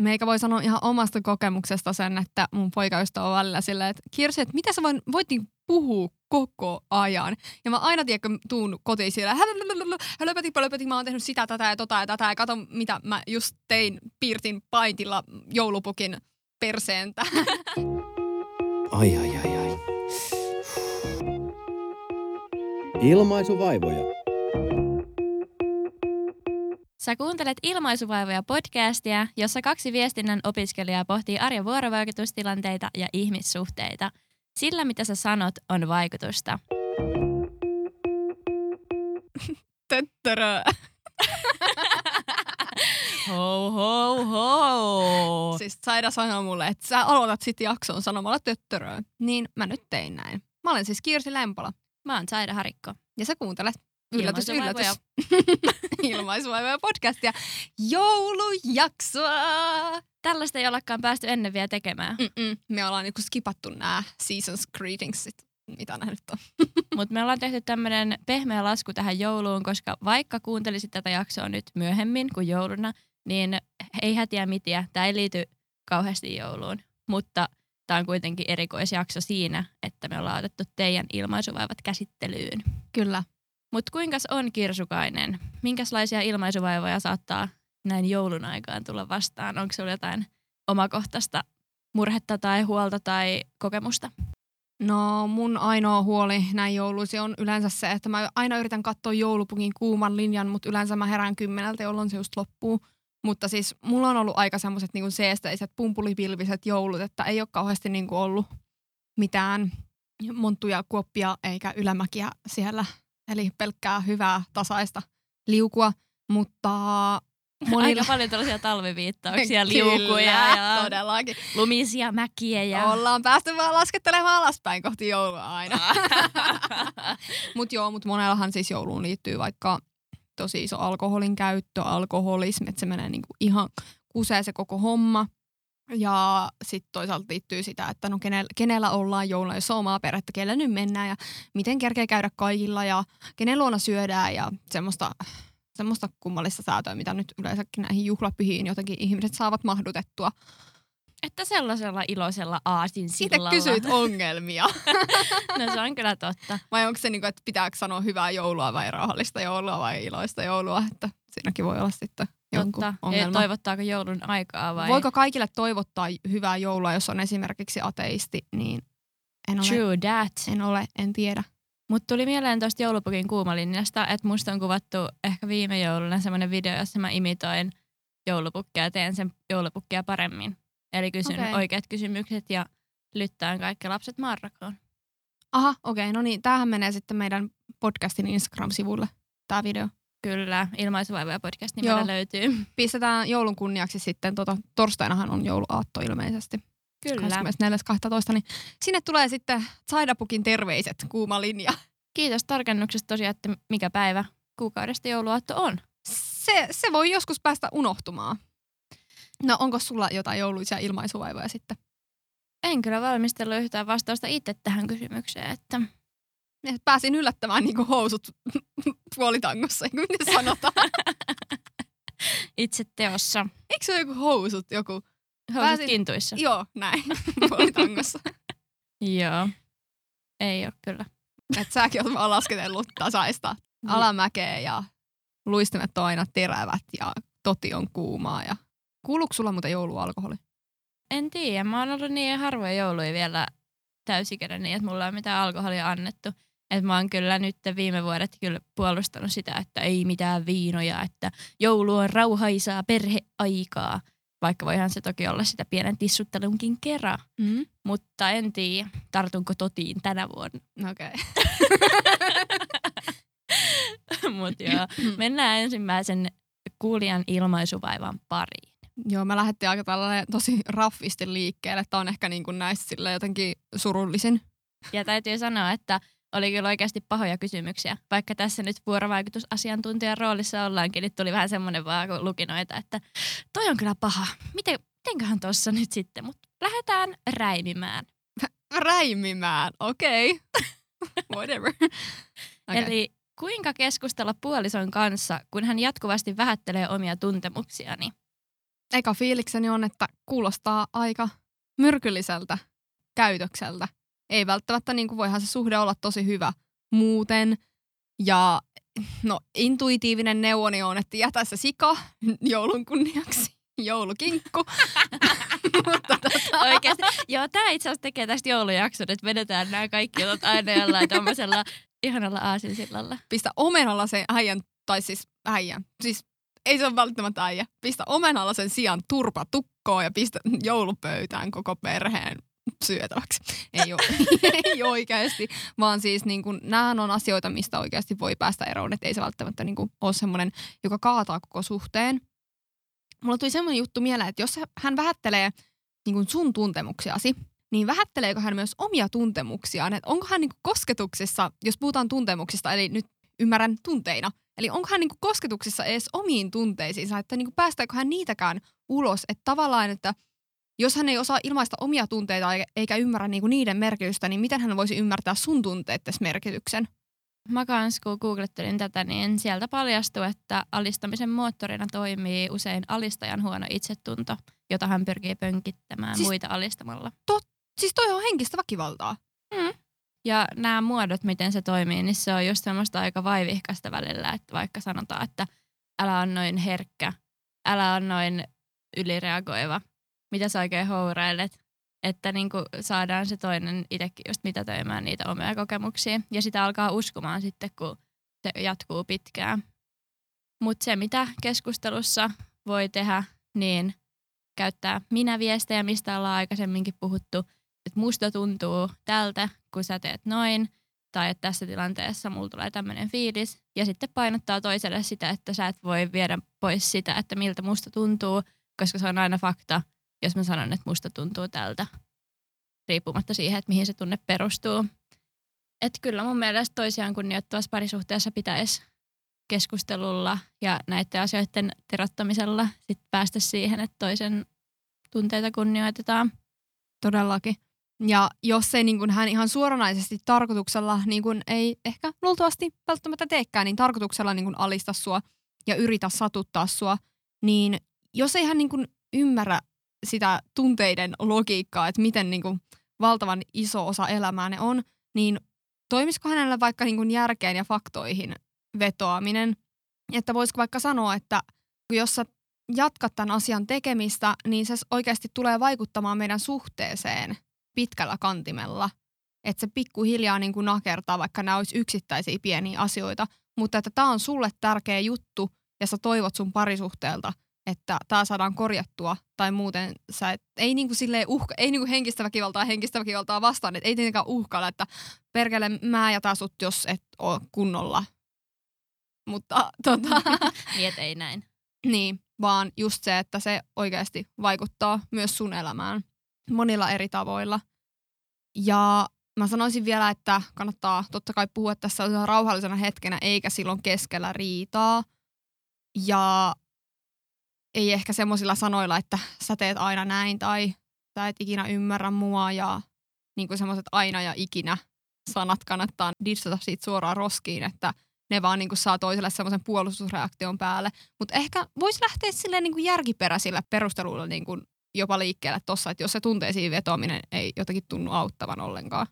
meikä voi sanoa ihan omasta kokemuksesta sen, että mun poikaystävä on välillä silleen, että Kirsi, että mitä sä voin, voit niin puhua koko ajan. Ja mä aina tiedän, kun tuun kotiin siellä, hölöpäti, pölöpäti, mä oon tehnyt sitä, tätä ja tota ja tätä, ja kato, mitä mä just tein, piirtin paintilla joulupukin perseentä. Ai ai ai ai. Ilmaisuvaivoja. Sä kuuntelet Ilmaisuvaivoja podcastia, jossa kaksi viestinnän opiskelijaa pohtii arjen vuorovaikutustilanteita ja ihmissuhteita. Sillä, mitä sä sanot, on vaikutusta. Töttörö. Ho, ho, ho. Siis Saida sanoi mulle, että sä aloitat sit jakson sanomalla töttöröä. Niin mä nyt tein näin. Mä olen siis Kirsi Lempola. Mä oon Saida Harikko. Ja sä kuuntelet yllätys, yllätys. Ilmaisuvaivoja podcastia. Joulujaksoa! Tällaista ei olekaan päästy ennen vielä tekemään, Mm-mm. Me ollaan niinku skipattu nämä seasons greetingsit, mitä nää nyt on. mutta me ollaan tehty tämmöinen pehmeä lasku tähän jouluun, koska vaikka kuuntelisit tätä jaksoa nyt myöhemmin kuin jouluna, niin ei hätiä mitiä. Tämä ei liity kauheasti jouluun, mutta tämä on kuitenkin erikoisjakso siinä, että me ollaan otettu teidän ilmaisuvaivat käsittelyyn. Kyllä. Mutta kuinkas on Kirsukainen? Minkälaisia ilmaisuvaivoja saattaa näin joulun aikaan tulla vastaan? Onko sinulla jotain omakohtaista murhetta tai huolta tai kokemusta? No mun ainoa huoli näin jouluisi on yleensä se, että mä aina yritän katsoa joulupukin kuuman linjan, mutta yleensä mä herään kymmeneltä, jolloin se just loppuu. Mutta siis mulla on ollut aika semmoiset niinku seesteiset, pumpulipilviset joulut, että ei ole kauheasti niinku ollut mitään monttuja, kuoppia eikä ylämäkiä siellä. Eli pelkkää hyvää, tasaista liukua, mutta monilla... Aika paljon tällaisia talviviittauksia, liukuja ja todellakin. lumisia mäkiä. Ja... Ollaan päästy vaan laskettelemaan alaspäin kohti joulua aina. Mutta joo, mutta monellahan siis jouluun liittyy vaikka tosi iso alkoholin käyttö, alkoholismi, että se menee niinku ihan kusee se koko homma. Ja sitten toisaalta liittyy sitä, että no kenellä, kenellä ollaan jouluna, jos on omaa perhettä, kellä nyt mennään ja miten kerkee käydä kaikilla ja kenen luona syödään ja semmoista, semmoista kummallista säätöä, mitä nyt yleensäkin näihin juhlapyhiin jotenkin ihmiset saavat mahdutettua. Että sellaisella iloisella aasin Itse sillalla. kysyit ongelmia. No se on kyllä totta. Vai onko se niin kuin, että pitääkö sanoa hyvää joulua vai rauhallista joulua vai iloista joulua, että siinäkin voi olla sitten jonkun totta. Ja ongelma. toivottaako joulun aikaa vai? Voiko kaikille toivottaa hyvää joulua, jos on esimerkiksi ateisti, niin en ole, True that. en, ole, en tiedä. Mutta tuli mieleen tuosta joulupukin kuumalinjasta, että musta on kuvattu ehkä viime jouluna semmoinen video, jossa mä imitoin joulupukkia ja teen sen joulupukkia paremmin. Eli kysyn okay. oikeat kysymykset ja lyttään kaikki lapset marrakoon. Aha, okei, okay, no niin, tämähän menee sitten meidän podcastin Instagram-sivulle, tämä video. Kyllä, ilmaisuvaivoja podcast nimellä Joo. löytyy. Pistetään joulun kunniaksi sitten, tota, torstainahan on jouluaatto ilmeisesti. Kyllä. 24.12. Niin sinne tulee sitten Saidapukin terveiset, kuuma linja. Kiitos tarkennuksesta tosiaan, että mikä päivä kuukaudesta jouluaatto on. se, se voi joskus päästä unohtumaan. No onko sulla jotain jouluisia ilmaisuvaivoja sitten? En kyllä valmistellut yhtään vastausta itse tähän kysymykseen, että Et Pääsin yllättämään niin housut puolitangossa, niin kuin miten sanotaan. itse teossa. Eikö se ole joku housut, joku? Housut Pääsin- kintuissa. Joo, näin, puolitangossa. Joo. Ei ole kyllä. Et säkin oot vaan lasketellut tasaista alamäkeä ja luistimet on aina terävät ja toti on kuumaa. Ja... Kuuluuko sulla muuten joulualkoholi? En tiedä. Mä oon ollut niin harvoja jouluja vielä täysikäinen niin, että mulla ei ole mitään alkoholia annettu. Et mä oon kyllä nyt viime vuodet kyllä puolustanut sitä, että ei mitään viinoja, että joulu on rauhaisaa perheaikaa. Vaikka voihan se toki olla sitä pienen tissuttelunkin kerran. Mm. Mutta en tiedä, tartunko totiin tänä vuonna. Okei. Mutta joo, mennään ensimmäisen kuulijan ilmaisuvaivan pariin. Joo, mä lähdettiin aika tällainen tosi raffisti liikkeelle. Tämä on ehkä niin kuin näistä jotenkin surullisin. Ja täytyy sanoa, että oli kyllä oikeasti pahoja kysymyksiä. Vaikka tässä nyt vuorovaikutusasiantuntijan roolissa ollaankin, niin tuli vähän semmoinen vaan, kun luki noita, että toi on kyllä paha. Miten, mitenköhän tuossa nyt sitten? Mutta lähdetään räimimään. Räimimään, okei. Okay. Whatever. Okay. Eli kuinka keskustella puolison kanssa, kun hän jatkuvasti vähättelee omia tuntemuksiani? eka fiilikseni on, että kuulostaa aika myrkylliseltä käytökseltä. Ei välttämättä, niin kuin voihan se suhde olla tosi hyvä muuten. Ja no intuitiivinen neuvoni on, että jätä se sika joulun kunniaksi. Joulukinkku. Mutta tota, Oikeasti. Joo, tää itse asiassa tekee tästä joulujakson, että vedetään nämä kaikki jutot aina jollain tämmöisellä ihanalla aasinsillalla. pistä omenalla sen äijän, tai siis äijän, siis ei se ole välttämättä äijä. Pistä omenalla sen sijaan turpa tukkoon ja pistä joulupöytään koko perheen syötäväksi. Ei, ole, ei oikeasti, vaan siis niin kuin, näähän on asioita, mistä oikeasti voi päästä eroon, että ei se välttämättä niin kuin, ole semmoinen, joka kaataa koko suhteen. Mulla tuli semmoinen juttu mieleen, että jos hän vähättelee niin kuin sun tuntemuksiasi, niin vähätteleekö hän myös omia tuntemuksiaan? Että onko hän niin kuin kosketuksissa, jos puhutaan tuntemuksista, eli nyt ymmärrän tunteina, eli onko hän niin kuin kosketuksissa edes omiin tunteisiinsa, että niin kuin päästääkö hän niitäkään ulos, että tavallaan, että jos hän ei osaa ilmaista omia tunteita eikä ymmärrä niin kuin niiden merkitystä, niin miten hän voisi ymmärtää sun tunteiden merkityksen? Mä kans, kun googlettelin tätä, niin sieltä paljastui, että alistamisen moottorina toimii usein alistajan huono itsetunto, jota hän pyrkii pönkittämään Siis- muita alistamalla. Siis toi on henkistä väkivaltaa. Ja nämä muodot, miten se toimii, niin se on just semmoista aika vaivihkasta välillä, että vaikka sanotaan, että älä on noin herkkä, älä on noin ylireagoiva, mitä sä oikein hourailet, että niin kuin saadaan se toinen itsekin just mitätöimään niitä omia kokemuksia. Ja sitä alkaa uskomaan sitten, kun se jatkuu pitkään. Mutta se, mitä keskustelussa voi tehdä, niin käyttää minä-viestejä, mistä ollaan aikaisemminkin puhuttu, että musta tuntuu tältä, kun sä teet noin, tai että tässä tilanteessa mulla tulee tämmöinen fiilis, ja sitten painottaa toiselle sitä, että sä et voi viedä pois sitä, että miltä musta tuntuu, koska se on aina fakta, jos mä sanon, että musta tuntuu tältä, riippumatta siihen, että mihin se tunne perustuu. Että kyllä mun mielestä toisiaan kunnioittavassa parisuhteessa pitäisi keskustelulla ja näiden asioiden terottamisella sit päästä siihen, että toisen tunteita kunnioitetaan. Todellakin. Ja jos ei niin kuin hän ihan suoranaisesti tarkoituksella, niin kuin ei ehkä luultavasti välttämättä teekään, niin tarkoituksella niin kuin alista sua ja yritä satuttaa sua, niin jos ei hän niin kuin ymmärrä sitä tunteiden logiikkaa, että miten niin kuin valtavan iso osa elämää ne on, niin toimisiko hänellä vaikka niin kuin järkeen ja faktoihin vetoaminen? Että voisiko vaikka sanoa, että jos sä jatkat tämän asian tekemistä, niin se oikeasti tulee vaikuttamaan meidän suhteeseen pitkällä kantimella. Että se pikkuhiljaa niin kuin nakertaa, vaikka nämä olisi yksittäisiä pieniä asioita, mutta että tämä on sulle tärkeä juttu ja sä toivot sun parisuhteelta, että tämä saadaan korjattua tai muuten sä et, ei niinku silleen uhka, ei niinku henkistä väkivaltaa henkistä väkivaltaa vastaan, että ei tietenkään uhkailla, että perkele mä jätän sut, jos et ole kunnolla. Mutta tota, Niin, et ei näin. niin, vaan just se, että se oikeasti vaikuttaa myös sun elämään monilla eri tavoilla. Ja mä sanoisin vielä, että kannattaa totta kai puhua tässä rauhallisena hetkenä, eikä silloin keskellä riitaa. Ja ei ehkä semmoisilla sanoilla, että sä teet aina näin tai sä et ikinä ymmärrä mua ja niin kuin semmoiset aina ja ikinä sanat kannattaa dissata siitä suoraan roskiin, että ne vaan niin kuin saa toiselle semmoisen puolustusreaktion päälle. Mutta ehkä voisi lähteä silleen niin kuin järkiperäisillä perusteluilla niin kuin jopa liikkeelle tossa, että jos se tunteisiin vetoaminen ei jotenkin tunnu auttavan ollenkaan.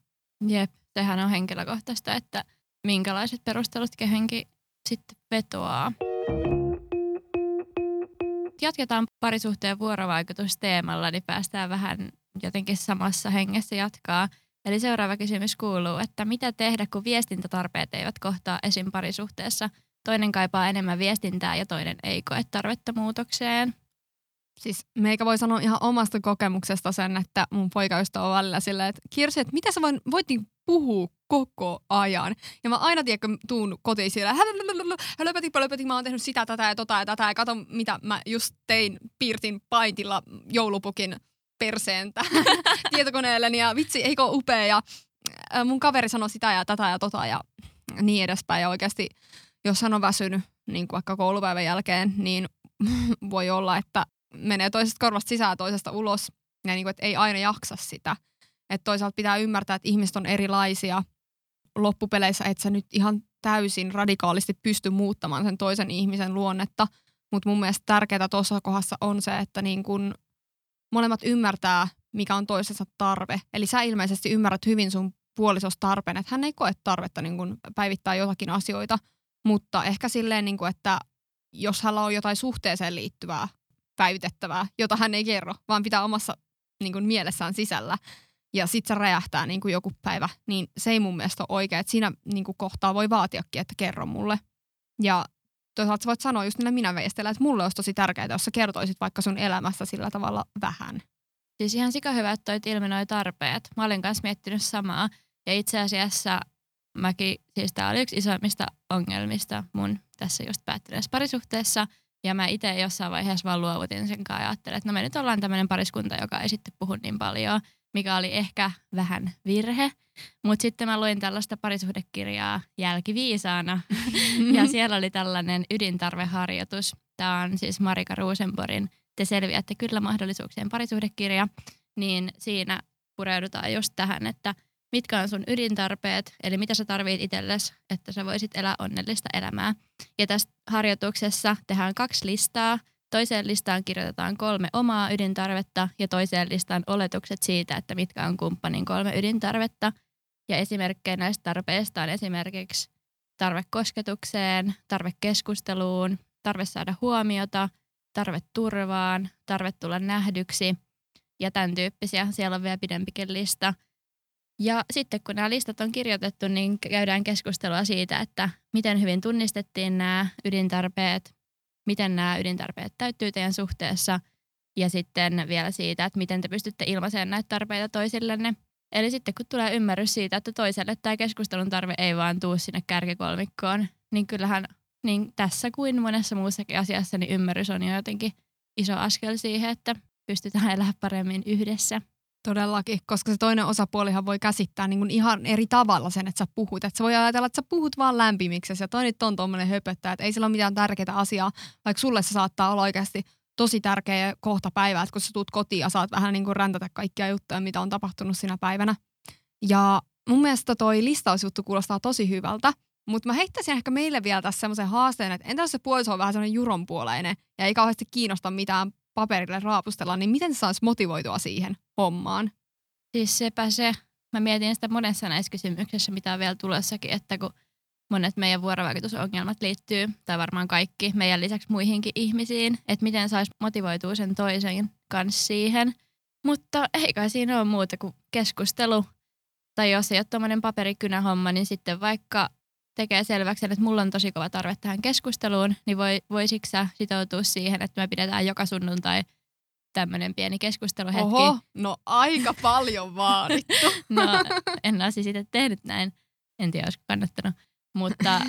Jep, sehän on henkilökohtaista, että minkälaiset perustelut kehenkin sitten vetoaa. Jatketaan parisuhteen vuorovaikutusteemalla, niin päästään vähän jotenkin samassa hengessä jatkaa. Eli seuraava kysymys kuuluu, että mitä tehdä, kun viestintätarpeet eivät kohtaa esim. parisuhteessa? Toinen kaipaa enemmän viestintää ja toinen ei koe tarvetta muutokseen. Siis meikä voi sanoa ihan omasta kokemuksesta sen, että mun poikaystävä on välillä silleen, että Kirsi, että mitä sä voin, voit niin puhua koko ajan. Ja mä aina tiedän, kun tuun kotiin siellä, hölöpöti, pölöpöti, mä oon tehnyt sitä, tätä ja tota ja tätä ja kato, mitä mä just tein, piirtin paintilla joulupukin perseen tähän tietokoneelleni ja vitsi, eikö upea ja äh, mun kaveri sanoi sitä ja tätä ja tota ja niin edespäin. Ja oikeasti, jos hän on väsynyt, niin kuin vaikka koulupäivän jälkeen, niin voi olla, että menee toisesta korvasta sisään toisesta ulos ja niin kuin, että ei aina jaksa sitä. Että toisaalta pitää ymmärtää, että ihmiset on erilaisia. Loppupeleissä et sä nyt ihan täysin radikaalisti pysty muuttamaan sen toisen ihmisen luonnetta, Mutta mun mielestä tärkeää tuossa kohdassa on se, että niin kun molemmat ymmärtää, mikä on toisensa tarve. Eli sä ilmeisesti ymmärrät hyvin sun puolisos tarpeen, että hän ei koe tarvetta niin kun päivittää jotakin asioita, mutta ehkä silleen, niin kun, että jos hänellä on jotain suhteeseen liittyvää päivitettävää, jota hän ei kerro, vaan pitää omassa niin kun, mielessään sisällä, ja sit se räjähtää niin kuin joku päivä, niin se ei mun mielestä ole oikein. Että siinä niin kuin kohtaa voi vaatiakin, että kerro mulle. Ja toisaalta sä voit sanoa just niille minä veistellä, että mulle olisi tosi tärkeää, jos sä kertoisit vaikka sun elämästä sillä tavalla vähän. Siis ihan sika hyvä, että toit ilmi noi tarpeet. Mä olin kanssa miettinyt samaa. Ja itse asiassa mäkin, siis tää oli yksi isoimmista ongelmista mun tässä just päättyneessä parisuhteessa. Ja mä itse jossain vaiheessa vaan luovutin sen kanssa ja ajattelin, että no me nyt ollaan tämmöinen pariskunta, joka ei sitten puhu niin paljon mikä oli ehkä vähän virhe. Mutta sitten mä luin tällaista parisuhdekirjaa jälkiviisaana ja siellä oli tällainen ydintarveharjoitus. Tämä on siis Marika Rosenborgin Te selviätte kyllä mahdollisuuksien parisuhdekirja. Niin siinä pureudutaan just tähän, että mitkä on sun ydintarpeet, eli mitä sä tarvit itsellesi, että sä voisit elää onnellista elämää. Ja tässä harjoituksessa tehdään kaksi listaa, Toiseen listaan kirjoitetaan kolme omaa ydintarvetta ja toiseen listaan oletukset siitä, että mitkä on kumppanin kolme ydintarvetta. Ja esimerkkejä näistä tarpeista on esimerkiksi tarve kosketukseen, tarve keskusteluun, tarve saada huomiota, tarve turvaan, tarve tulla nähdyksi ja tämän tyyppisiä. Siellä on vielä pidempikin lista. Ja sitten kun nämä listat on kirjoitettu, niin käydään keskustelua siitä, että miten hyvin tunnistettiin nämä ydintarpeet, miten nämä ydintarpeet täyttyy teidän suhteessa ja sitten vielä siitä, että miten te pystytte ilmaisemaan näitä tarpeita toisillenne. Eli sitten kun tulee ymmärrys siitä, että toiselle tämä keskustelun tarve ei vaan tuu sinne kärkikolmikkoon, niin kyllähän niin tässä kuin monessa muussakin asiassa niin ymmärrys on jo jotenkin iso askel siihen, että pystytään elämään paremmin yhdessä. Todellakin, koska se toinen osapuolihan voi käsittää niin kuin ihan eri tavalla sen, että sä puhut. Että sä voi ajatella, että sä puhut vaan lämpimiksesi ja toi nyt on tuommoinen höpöttäjä, että ei sillä ole mitään tärkeää asiaa, vaikka sulle se saattaa olla oikeasti tosi tärkeä kohta päivää, että kun sä tuut kotiin ja saat vähän niin kuin räntätä kaikkia juttuja, mitä on tapahtunut siinä päivänä. Ja mun mielestä toi listausjuttu kuulostaa tosi hyvältä, mutta mä heittäisin ehkä meille vielä tässä semmoisen haasteen, että entä jos se puoliso on vähän semmoinen juronpuoleinen ja ei kauheasti kiinnosta mitään paperille raapustella, niin miten saisi motivoitua siihen hommaan? Siis sepä se. Mä mietin sitä monessa näissä kysymyksissä, mitä on vielä tulossakin, että kun monet meidän vuorovaikutusongelmat liittyy, tai varmaan kaikki meidän lisäksi muihinkin ihmisiin, että miten saisi motivoitua sen toisen kanssa siihen. Mutta ei kai siinä ole muuta kuin keskustelu. Tai jos ei ole tuommoinen paperikynähomma, niin sitten vaikka tekee selväksi, että mulla on tosi kova tarve tähän keskusteluun, niin voi, voisitko sä sitoutua siihen, että me pidetään joka sunnuntai tämmöinen pieni keskusteluhetki. Oho, no aika paljon vaadittu. no en olisi sitten tehnyt näin. En tiedä, olisiko kannattanut. Mutta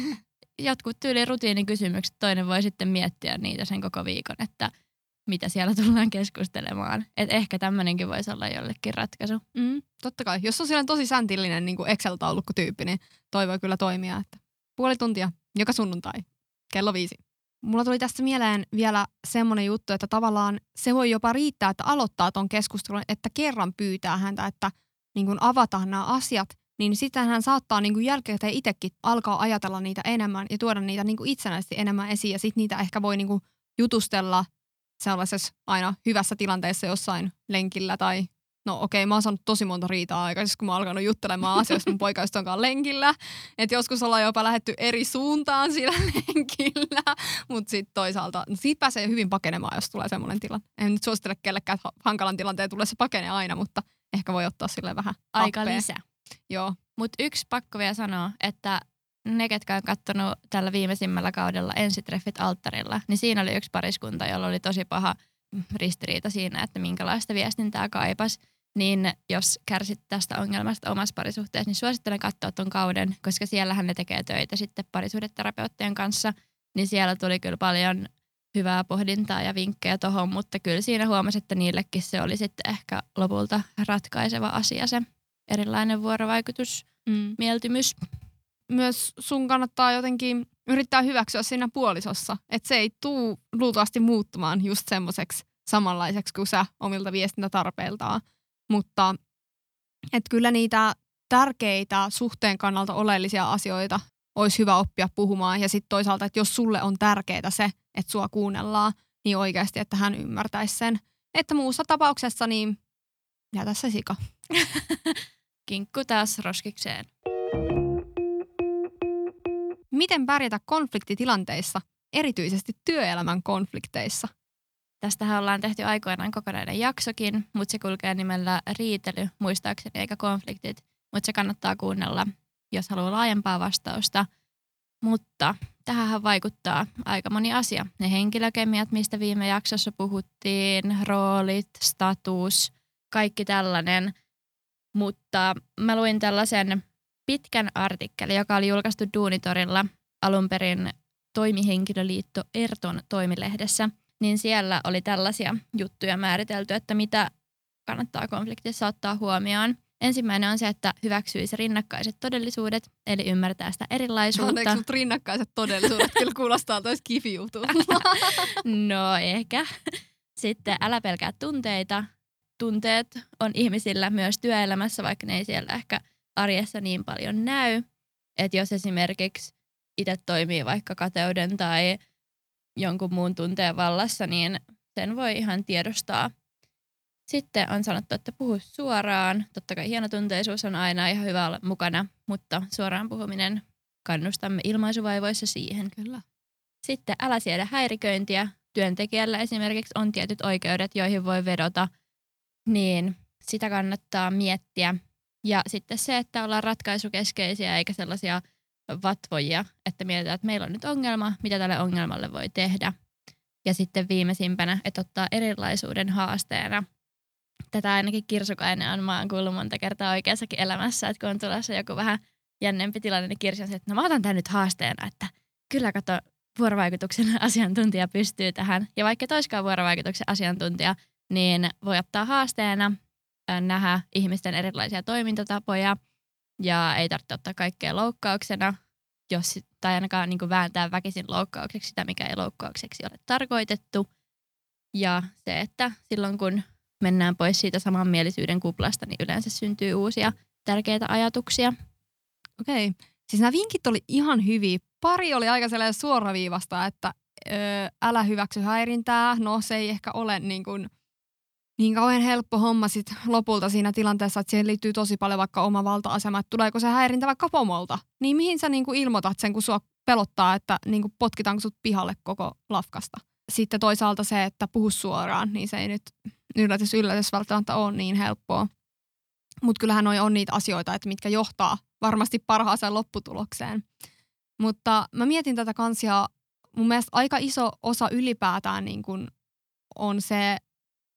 jotkut tyyliin rutiinikysymykset, toinen voi sitten miettiä niitä sen koko viikon, että mitä siellä tullaan keskustelemaan. Et ehkä tämmöinenkin voisi olla jollekin ratkaisu. Mm, totta kai. Jos on sellainen tosi säntillinen niin Excel-taulukkotyyppi, niin toi voi kyllä toimia. Että puoli tuntia joka sunnuntai, kello viisi. Mulla tuli tässä mieleen vielä semmoinen juttu, että tavallaan se voi jopa riittää, että aloittaa ton keskustelun, että kerran pyytää häntä, että niin kun avataan nämä asiat, niin sitten hän saattaa niin kuin jälkikäteen itsekin alkaa ajatella niitä enemmän ja tuoda niitä niin itsenäisesti enemmän esiin. Ja sitten niitä ehkä voi niin jutustella sellaisessa aina hyvässä tilanteessa jossain lenkillä tai No okei, okay, mä oon saanut tosi monta riitaa aikaisesti, kun mä oon alkanut juttelemaan asioista mun poikaystävän lenkillä. Että joskus ollaan jopa lähetty eri suuntaan sillä lenkillä. Mutta sitten toisaalta, no siitä pääsee hyvin pakenemaan, jos tulee semmoinen tilanne. En nyt suosittele kellekään, että hankalan tilanteen tulee se pakene aina, mutta ehkä voi ottaa sille vähän Aika appea. lisä. Joo. Mutta yksi pakko vielä sanoa, että ne, ketkä on katsonut tällä viimeisimmällä kaudella ensitreffit alttarilla, niin siinä oli yksi pariskunta, jolla oli tosi paha ristiriita siinä, että minkälaista viestintää kaipas. Niin jos kärsit tästä ongelmasta omassa parisuhteessa, niin suosittelen katsoa tuon kauden, koska siellähän ne tekee töitä sitten parisuhdeterapeuttien kanssa. Niin siellä tuli kyllä paljon hyvää pohdintaa ja vinkkejä tuohon, mutta kyllä siinä huomasi, että niillekin se oli sitten ehkä lopulta ratkaiseva asia se erilainen vuorovaikutus, mm. mieltymys myös sun kannattaa jotenkin yrittää hyväksyä siinä puolisossa, että se ei tuu luultavasti muuttumaan just semmoiseksi samanlaiseksi kuin sä omilta viestintätarpeiltaan. Mutta että kyllä niitä tärkeitä suhteen kannalta oleellisia asioita olisi hyvä oppia puhumaan. Ja sitten toisaalta, että jos sulle on tärkeää se, että sua kuunnellaan, niin oikeasti, että hän ymmärtäisi sen. Että muussa tapauksessa, niin jätä se sika. Kinkku taas roskikseen. Miten pärjätä konfliktitilanteissa, erityisesti työelämän konflikteissa? Tästähän ollaan tehty aikoinaan kokonainen jaksokin, mutta se kulkee nimellä riitely, muistaakseni, eikä konfliktit. Mutta se kannattaa kuunnella, jos haluaa laajempaa vastausta. Mutta tähän vaikuttaa aika moni asia. Ne henkilökemiat, mistä viime jaksossa puhuttiin, roolit, status, kaikki tällainen. Mutta mä luin tällaisen pitkän artikkelin, joka oli julkaistu Duunitorilla alun perin toimihenkilöliitto Erton toimilehdessä, niin siellä oli tällaisia juttuja määritelty, että mitä kannattaa konfliktissa ottaa huomioon. Ensimmäinen on se, että hyväksyisi rinnakkaiset todellisuudet, eli ymmärtää sitä erilaisuutta. Anteeksi, mutta rinnakkaiset todellisuudet kyllä kuulostaa tois kifi no ehkä. Sitten älä pelkää tunteita. Tunteet on ihmisillä myös työelämässä, vaikka ne ei siellä ehkä arjessa niin paljon näy. Että jos esimerkiksi itse toimii vaikka kateuden tai jonkun muun tunteen vallassa, niin sen voi ihan tiedostaa. Sitten on sanottu, että puhu suoraan. Totta kai hienotunteisuus on aina ihan hyvä olla mukana, mutta suoraan puhuminen kannustamme ilmaisuvaivoissa siihen. Kyllä. Sitten älä siedä häiriköintiä. Työntekijällä esimerkiksi on tietyt oikeudet, joihin voi vedota, niin sitä kannattaa miettiä. Ja sitten se, että ollaan ratkaisukeskeisiä eikä sellaisia vatvoja, että mietitään, että meillä on nyt ongelma, mitä tälle ongelmalle voi tehdä. Ja sitten viimeisimpänä, että ottaa erilaisuuden haasteena. Tätä ainakin Kirsukainen on, mä oon kuullut monta kertaa oikeassakin elämässä, että kun on tulossa joku vähän jännempi tilanne, niin Kirsi on se, että no mä otan tämän nyt haasteena, että kyllä kato, vuorovaikutuksen asiantuntija pystyy tähän. Ja vaikka toiskaan vuorovaikutuksen asiantuntija, niin voi ottaa haasteena nähdä ihmisten erilaisia toimintatapoja ja ei tarvitse ottaa kaikkea loukkauksena, jos, tai ainakaan niin vääntää väkisin loukkaukseksi sitä, mikä ei loukkaukseksi ole tarkoitettu. Ja se, että silloin kun mennään pois siitä samanmielisyyden kuplasta, niin yleensä syntyy uusia tärkeitä ajatuksia. Okei. Siis nämä vinkit oli ihan hyviä. Pari oli aika sellainen suoraviivasta, että öö, älä hyväksy häirintää. No se ei ehkä ole niin kuin – niin kauhean helppo homma sit lopulta siinä tilanteessa, että siihen liittyy tosi paljon vaikka oma valta-asema, että tuleeko se häirintä vaikka pomolta. Niin mihin sä niinku ilmoitat sen, kun sua pelottaa, että niinku potkitaanko sut pihalle koko lafkasta. Sitten toisaalta se, että puhu suoraan, niin se ei nyt yllätys yllätys välttämättä ole niin helppoa. Mutta kyllähän noi on niitä asioita, että mitkä johtaa varmasti parhaaseen lopputulokseen. Mutta mä mietin tätä kansia, mun mielestä aika iso osa ylipäätään niin kun on se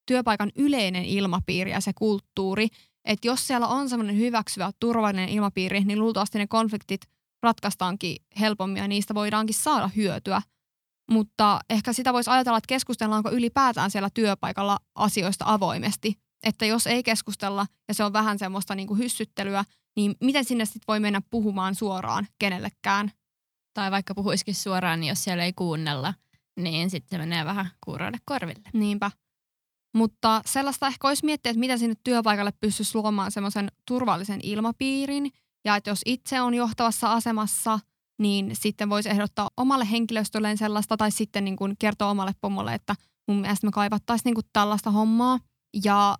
työpaikan yleinen ilmapiiri ja se kulttuuri. Että jos siellä on semmoinen hyväksyvä, turvallinen ilmapiiri, niin luultavasti ne konfliktit ratkaistaankin helpommin ja niistä voidaankin saada hyötyä. Mutta ehkä sitä voisi ajatella, että keskustellaanko ylipäätään siellä työpaikalla asioista avoimesti. Että jos ei keskustella ja se on vähän semmoista niin kuin hyssyttelyä, niin miten sinne sitten voi mennä puhumaan suoraan kenellekään? Tai vaikka puhuisikin suoraan, niin jos siellä ei kuunnella, niin sitten se menee vähän kuuroille korville. Niinpä. Mutta sellaista ehkä olisi miettiä, että miten sinne työpaikalle pystyisi luomaan semmoisen turvallisen ilmapiirin. Ja että jos itse on johtavassa asemassa, niin sitten voisi ehdottaa omalle henkilöstölleen sellaista tai sitten niin kuin kertoa omalle pomolle, että mun mielestä me kaivattaisiin niin kuin tällaista hommaa. Ja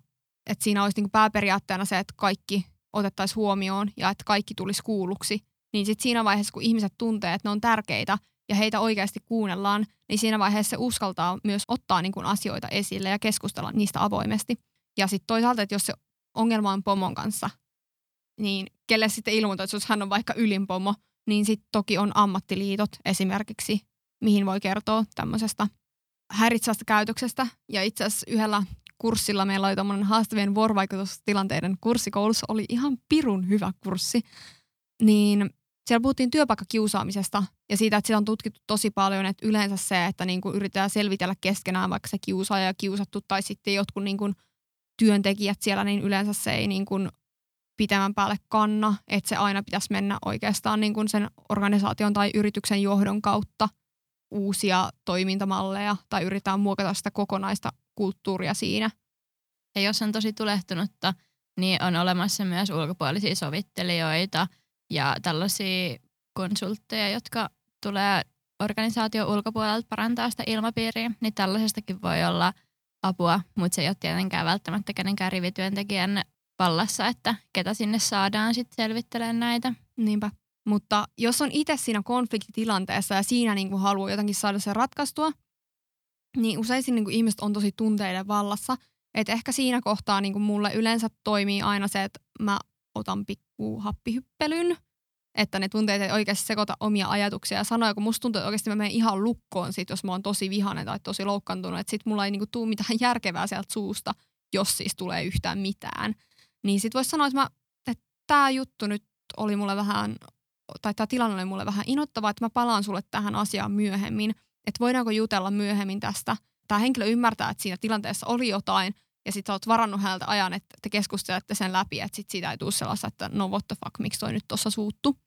että siinä olisi niin kuin pääperiaatteena se, että kaikki otettaisiin huomioon ja että kaikki tulisi kuulluksi. Niin sitten siinä vaiheessa, kun ihmiset tuntee, että ne on tärkeitä ja heitä oikeasti kuunnellaan, niin siinä vaiheessa uskaltaa myös ottaa niin kuin asioita esille ja keskustella niistä avoimesti. Ja sitten toisaalta, että jos se ongelma on pomon kanssa, niin kelle sitten ilmoitat, jos hän on vaikka ylinpomo, niin sitten toki on ammattiliitot esimerkiksi, mihin voi kertoa tämmöisestä häiritsevästä käytöksestä. Ja itse asiassa yhdellä kurssilla meillä oli tämmöinen haastavien vuorovaikutustilanteiden kurssi koulussa, oli ihan pirun hyvä kurssi. Niin siellä puhuttiin työpaikkakiusaamisesta ja siitä, että sitä on tutkittu tosi paljon, että yleensä se, että niin kuin yritetään selvitellä keskenään vaikka se kiusaaja ja kiusattu tai sitten jotkut niin kuin työntekijät siellä, niin yleensä se ei niin kuin pitemmän päälle kanna, että se aina pitäisi mennä oikeastaan niin kuin sen organisaation tai yrityksen johdon kautta uusia toimintamalleja tai yritetään muokata sitä kokonaista kulttuuria siinä. Ja jos on tosi tulehtunutta, niin on olemassa myös ulkopuolisia sovittelijoita – ja tällaisia konsultteja, jotka tulee organisaatio ulkopuolelta parantaa sitä ilmapiiriä, niin tällaisestakin voi olla apua, mutta se ei ole tietenkään välttämättä kenenkään rivityöntekijän vallassa, että ketä sinne saadaan sitten selvittelemään näitä. Niinpä. Mutta jos on itse siinä konfliktitilanteessa ja siinä niin kuin haluaa jotenkin saada se ratkaistua, niin usein niin kuin ihmiset on tosi tunteiden vallassa. Että ehkä siinä kohtaa niin kuin mulle yleensä toimii aina se, että mä otan pikku happihyppelyn, että ne tunteet ei oikeasti sekoita omia ajatuksia ja sanoja, kun musta tuntuu, että oikeasti mä menen ihan lukkoon sit, jos mä oon tosi vihainen tai tosi loukkaantunut, että sit mulla ei niinku tule mitään järkevää sieltä suusta, jos siis tulee yhtään mitään. Niin sit voisi sanoa, että, mä, että tämä juttu nyt oli mulle vähän, tai tämä tilanne oli mulle vähän inottava, että mä palaan sulle tähän asiaan myöhemmin, että voidaanko jutella myöhemmin tästä. Tämä henkilö ymmärtää, että siinä tilanteessa oli jotain, ja sitten sä oot varannut häneltä ajan, että te keskustelette sen läpi, että sit siitä ei tule sellaista, että no what the fuck, miksi toi nyt tuossa suuttu.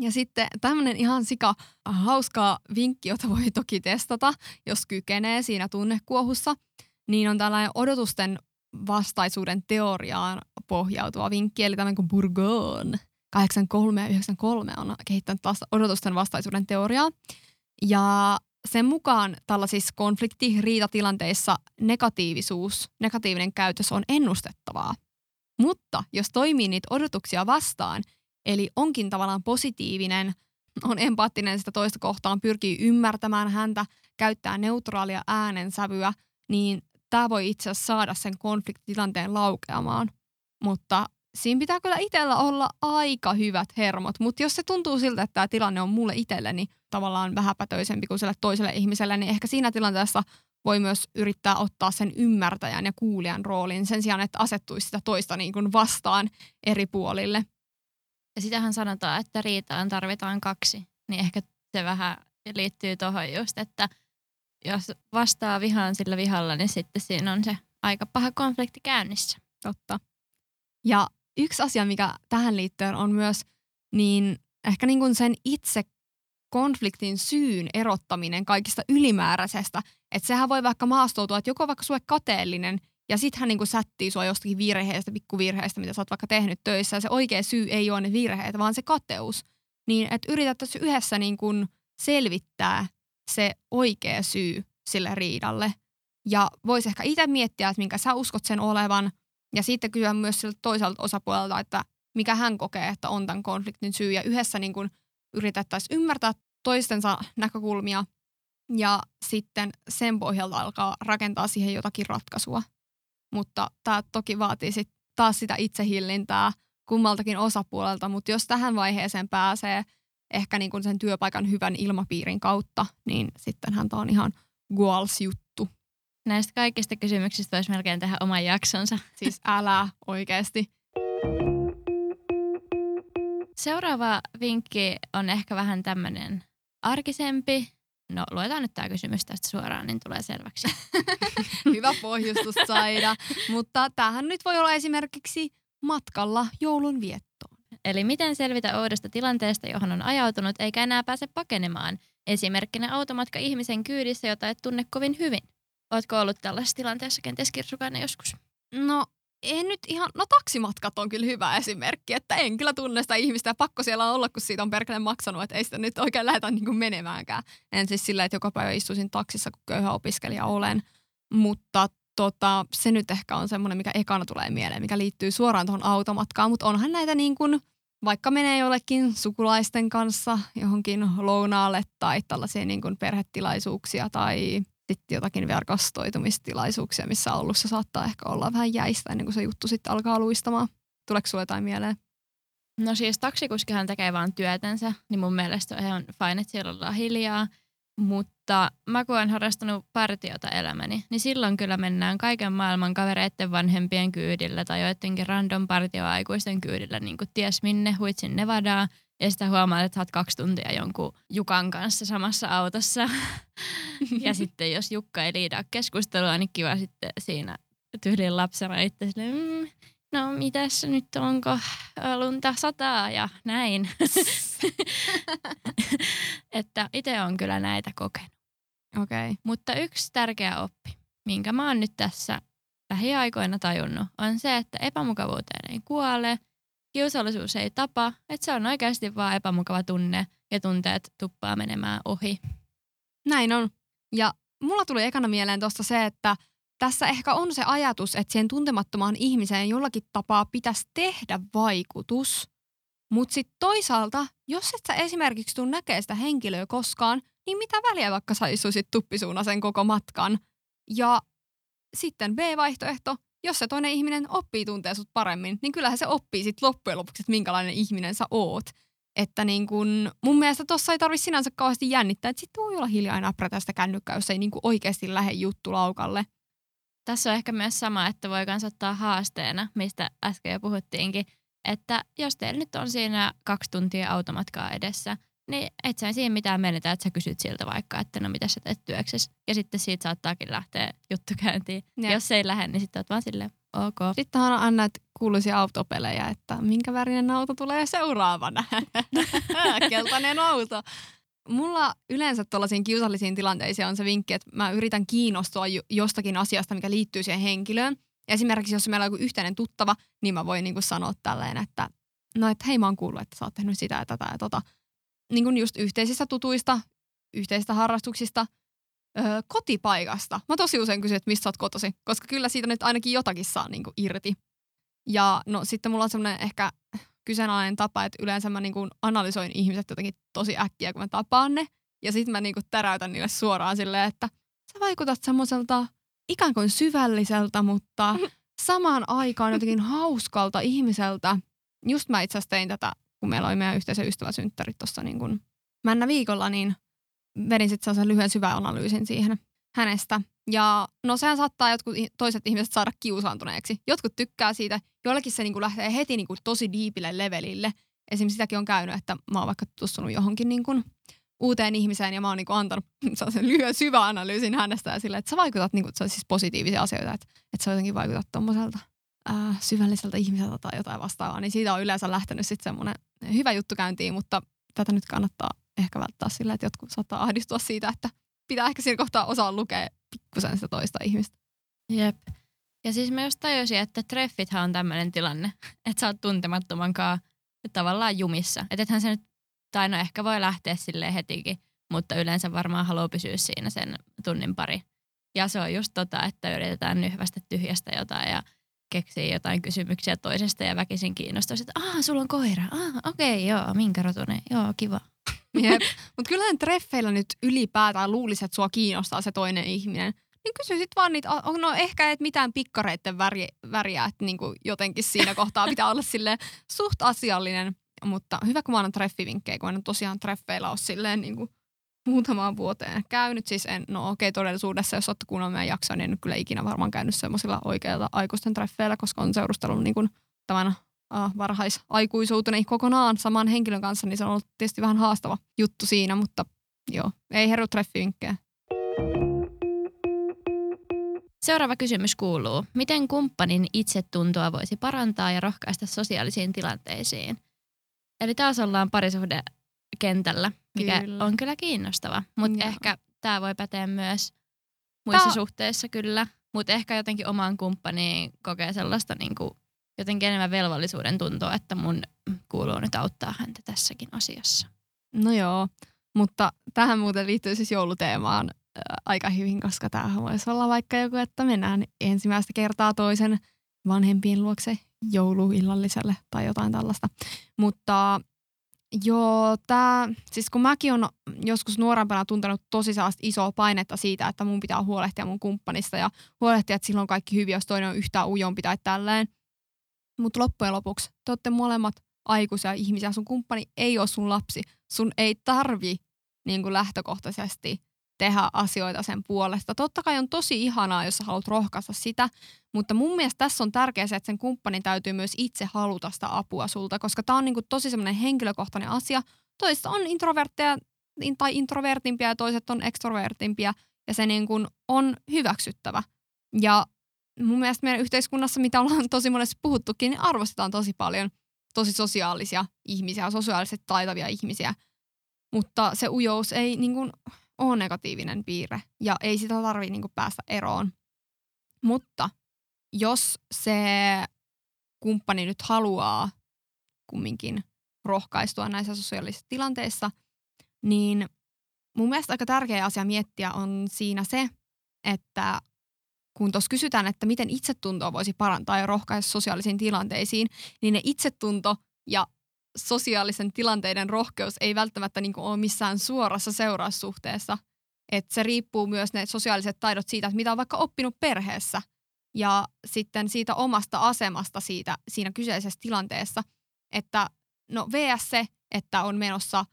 Ja sitten tämmöinen ihan sika hauska vinkki, jota voi toki testata, jos kykenee siinä tunnekuohussa, niin on tällainen odotusten vastaisuuden teoriaan pohjautuva vinkki, eli tämmöinen kuin Bourgogne 83 ja 93 on kehittänyt taas odotusten vastaisuuden teoriaa. Ja sen mukaan tällaisissa konflikti-riitatilanteissa negatiivisuus, negatiivinen käytös on ennustettavaa. Mutta jos toimii niitä odotuksia vastaan, eli onkin tavallaan positiivinen, on empaattinen sitä toista kohtaan, pyrkii ymmärtämään häntä, käyttää neutraalia äänensävyä, niin tämä voi itse asiassa saada sen konfliktitilanteen laukeamaan. Mutta siinä pitää kyllä itsellä olla aika hyvät hermot, mutta jos se tuntuu siltä, että tämä tilanne on mulle itselleni tavallaan vähäpätöisempi kuin sille toiselle ihmiselle, niin ehkä siinä tilanteessa voi myös yrittää ottaa sen ymmärtäjän ja kuulijan roolin sen sijaan, että asettuisi sitä toista niin kuin vastaan eri puolille. Ja sitähän sanotaan, että riitaan tarvitaan kaksi, niin ehkä se vähän liittyy tuohon just, että jos vastaa vihaan sillä vihalla, niin sitten siinä on se aika paha konflikti käynnissä. Totta. Ja yksi asia, mikä tähän liittyen on myös, niin ehkä niin kuin sen itse konfliktin syyn erottaminen kaikista ylimääräisestä. Että sehän voi vaikka maastoutua, että joko vaikka sulle kateellinen ja sitten hän niinku sättii sua jostakin virheestä, pikkuvirheestä, mitä sä oot vaikka tehnyt töissä. Ja se oikea syy ei ole ne virheet, vaan se kateus. Niin että yritettäisiin yhdessä niinku selvittää se oikea syy sille riidalle. Ja voisi ehkä itse miettiä, että minkä sä uskot sen olevan. Ja sitten kysyä myös siltä toiselta osapuolelta, että mikä hän kokee, että on tämän konfliktin syy. Ja yhdessä niin kuin yritettäisiin ymmärtää toistensa näkökulmia ja sitten sen pohjalta alkaa rakentaa siihen jotakin ratkaisua. Mutta tämä toki vaatii sit taas sitä itsehillintää kummaltakin osapuolelta, mutta jos tähän vaiheeseen pääsee ehkä niin kuin sen työpaikan hyvän ilmapiirin kautta, niin sittenhän tämä on ihan goals-juttu. Näistä kaikista kysymyksistä voisi melkein tehdä oman jaksonsa. Siis älä oikeasti. Seuraava vinkki on ehkä vähän tämmöinen arkisempi. No, luetaan nyt tämä kysymys tästä suoraan, niin tulee selväksi. Hyvä pohjustus saida. Mutta tämähän nyt voi olla esimerkiksi matkalla joulun viettoon. Eli miten selvitä oudosta tilanteesta, johon on ajautunut, eikä enää pääse pakenemaan. Esimerkkinä automatka ihmisen kyydissä, jota et tunne kovin hyvin. Oletko ollut tällaisessa tilanteessa kenties kirsukainen joskus? No en nyt ihan, no taksimatkat on kyllä hyvä esimerkki, että en kyllä tunne sitä ihmistä. Ja pakko siellä olla, kun siitä on perkele maksanut, että ei sitä nyt oikein lähdetä niin kuin menemäänkään. En siis sillä, että joka päivä istuisin taksissa, kun köyhä opiskelija olen, mutta tota, se nyt ehkä on semmoinen, mikä ekana tulee mieleen, mikä liittyy suoraan tuohon automatkaan, mutta onhan näitä niin kuin, vaikka menee jollekin sukulaisten kanssa johonkin lounaalle tai tällaisia niin kuin perhetilaisuuksia tai sitten jotakin verkostoitumistilaisuuksia, missä alussa saattaa ehkä olla vähän jäistä ennen kuin se juttu sitten alkaa luistamaan. Tuleeko sulle jotain mieleen? No siis taksikuskihan tekee vaan työtänsä, niin mun mielestä on ihan fine, että siellä ollaan hiljaa. Mutta mä kun olen harrastanut partiota elämäni, niin silloin kyllä mennään kaiken maailman kavereiden vanhempien kyydillä tai joidenkin random partioaikuisten kyydillä, niin kuin ties minne, huitsin Nevadaa. Ja sitten huomaat, että oot kaksi tuntia jonkun Jukan kanssa samassa autossa. ja sitten jos Jukka ei liidaa keskustelua, niin kiva sitten siinä tyylin lapsena itse silleen, mm, no mitäs nyt onko lunta sataa ja näin. että itse on kyllä näitä kokenut. Okei. Okay. Mutta yksi tärkeä oppi, minkä mä oon nyt tässä lähiaikoina tajunnut, on se, että epämukavuuteen ei kuole, kiusallisuus ei tapa, että se on oikeasti vaan epämukava tunne ja tunteet tuppaa menemään ohi. Näin on. Ja mulla tuli ekana mieleen tuosta se, että tässä ehkä on se ajatus, että siihen tuntemattomaan ihmiseen jollakin tapaa pitäisi tehdä vaikutus. Mutta sitten toisaalta, jos et sä esimerkiksi tuu näkee sitä henkilöä koskaan, niin mitä väliä vaikka sä istuisit tuppisuuna sen koko matkan. Ja sitten B-vaihtoehto, jos se toinen ihminen oppii tuntee sut paremmin, niin kyllähän se oppii sitten loppujen lopuksi, että minkälainen ihminen sä oot. Että niin kun, mun mielestä tuossa ei tarvitse sinänsä kauheasti jännittää, että sitten voi olla hiljaa aina sitä kännykkää, jos ei niin oikeasti lähde juttu laukalle. Tässä on ehkä myös sama, että voi myös ottaa haasteena, mistä äsken jo puhuttiinkin, että jos teillä nyt on siinä kaksi tuntia automatkaa edessä, niin et sä siinä mitään menetä, että sä kysyt siltä vaikka, että no mitä sä teet työksessä. Ja sitten siitä saattaakin lähteä juttu käyntiin. Ja. Jos se ei lähde, niin sitten oot vaan silleen, ok. Sitten on aina kuuluisia autopelejä, että minkä värinen auto tulee seuraavana. Keltainen auto. Mulla yleensä tuollaisiin kiusallisiin tilanteisiin on se vinkki, että mä yritän kiinnostua jostakin asiasta, mikä liittyy siihen henkilöön. Esimerkiksi jos meillä on joku yhteinen tuttava, niin mä voin niinku sanoa tälleen, että no että hei mä oon kuullut, että sä oot tehnyt sitä ja tätä ja tota. Niin kuin just yhteisistä tutuista, yhteisistä harrastuksista, öö, kotipaikasta. Mä tosi usein kysyn, että mistä sä oot kotosi, koska kyllä siitä nyt ainakin jotakin saa niinku irti. Ja no sitten mulla on semmoinen ehkä kyseenalainen tapa, että yleensä mä niinku analysoin ihmiset jotenkin tosi äkkiä, kun mä tapaan ne. Ja sitten mä niinku täräytän niille suoraan silleen, että sä vaikutat semmoiselta ikään kuin syvälliseltä, mutta samaan aikaan jotenkin hauskalta ihmiseltä. Just mä itse asiassa tein tätä, kun meillä oli meidän yhteisen ystäväsynttärit tuossa niin kuin männä viikolla, niin vedin sitten sellaisen lyhyen syvän analyysin siihen hänestä. Ja no sehän saattaa jotkut toiset ihmiset saada kiusaantuneeksi. Jotkut tykkää siitä, joillekin se niinku lähtee heti niinku tosi diipille levelille. Esimerkiksi sitäkin on käynyt, että mä oon vaikka tutustunut johonkin niinku uuteen ihmiseen ja mä oon niinku antanut sellaisen lyhyen syvän analyysin hänestä ja sille, että sä vaikutat niinku, se siis positiivisia asioita, että, että sä jotenkin vaikutat tommoselta ää, syvälliseltä ihmiseltä tai jotain vastaavaa, niin siitä on yleensä lähtenyt sitten semmoinen hyvä juttu käyntiin, mutta tätä nyt kannattaa ehkä välttää sillä, että jotkut saattaa ahdistua siitä, että pitää ehkä siinä kohtaa osaa lukea pikkusen sitä toista ihmistä. Jep. Ja siis mä just tajusin, että treffithän on tämmöinen tilanne, että sä oot tuntemattomankaan tavallaan jumissa. Että ethän se nyt, tai no ehkä voi lähteä sille hetikin, mutta yleensä varmaan haluaa pysyä siinä sen tunnin pari. Ja se on just tota, että yritetään nyhvästä tyhjästä jotain ja keksii jotain kysymyksiä toisesta ja väkisin kiinnostaa, että aah, sulla on koira. Ah, okei, okay, joo, minkä rotunen. Joo, kiva. Jep. Mutta kyllähän treffeillä nyt ylipäätään luulisi, että sua kiinnostaa se toinen ihminen. Niin kysyisit vaan niitä, no ehkä et mitään pikkareiden väri, väriä, että niinku jotenkin siinä kohtaa pitää olla sille suht asiallinen. Mutta hyvä, kun mä annan treffivinkkejä, kun en tosiaan treffeillä ole silleen niinku muutamaan vuoteen käynyt. Siis en, no okei, okay, todellisuudessa, jos olette kuunnellut meidän jaksoa, niin en kyllä ikinä varmaan käynyt semmoisilla oikeilla aikuisten treffeillä, koska on seurustellut niin kuin tämän äh, varhaisaikuisuuteni kokonaan saman henkilön kanssa, niin se on ollut tietysti vähän haastava juttu siinä, mutta joo, ei heru treffivinkkejä. Seuraava kysymys kuuluu, miten kumppanin itsetuntoa voisi parantaa ja rohkaista sosiaalisiin tilanteisiin? Eli taas ollaan parisuhde kentällä, mikä kyllä. on kyllä kiinnostava. Mutta ehkä tämä voi päteä myös muissa Tää... suhteissa kyllä. Mutta ehkä jotenkin omaan kumppaniin kokee sellaista niinku, jotenkin enemmän velvollisuuden tuntoa, että mun kuuluu nyt auttaa häntä tässäkin asiassa. No joo, mutta tähän muuten liittyy siis jouluteemaan äh, aika hyvin, koska tämähän voisi olla vaikka joku, että mennään ensimmäistä kertaa toisen vanhempien luokse jouluillalliselle tai jotain tällaista. Mutta Joo, tää, siis kun mäkin on joskus nuorempana tuntenut tosi sellaista isoa painetta siitä, että mun pitää huolehtia mun kumppanista ja huolehtia, että silloin kaikki hyvin, jos toinen on yhtään ujompi tai tälleen. Mutta loppujen lopuksi te olette molemmat aikuisia ihmisiä, sun kumppani ei ole sun lapsi. Sun ei tarvi niin kuin lähtökohtaisesti tehdä asioita sen puolesta. Totta kai on tosi ihanaa, jos sä haluat rohkaista sitä, mutta mun mielestä tässä on tärkeää se, että sen kumppanin täytyy myös itse haluta sitä apua sulta, koska tämä on niin kuin tosi semmoinen henkilökohtainen asia. Toiset on introvertteja tai introvertimpia ja toiset on extrovertimpia ja se niin kuin on hyväksyttävä. Ja mun mielestä meidän yhteiskunnassa, mitä ollaan tosi monesti puhuttukin, niin arvostetaan tosi paljon tosi sosiaalisia ihmisiä, sosiaalisesti taitavia ihmisiä. Mutta se ujous ei niin kuin, ole negatiivinen piirre ja ei sitä tarvitse niin päästä eroon. Mutta jos se kumppani nyt haluaa kumminkin rohkaistua näissä sosiaalisissa tilanteissa, niin mun mielestä aika tärkeä asia miettiä on siinä se, että kun tuossa kysytään, että miten itsetuntoa voisi parantaa ja rohkaista sosiaalisiin tilanteisiin, niin ne itsetunto ja sosiaalisen tilanteiden rohkeus ei välttämättä niin ole missään suorassa seuraussuhteessa. Että se riippuu myös ne sosiaaliset taidot siitä, että mitä on vaikka oppinut perheessä ja sitten siitä omasta asemasta siitä, siinä kyseisessä tilanteessa. Että no VS se, että on menossa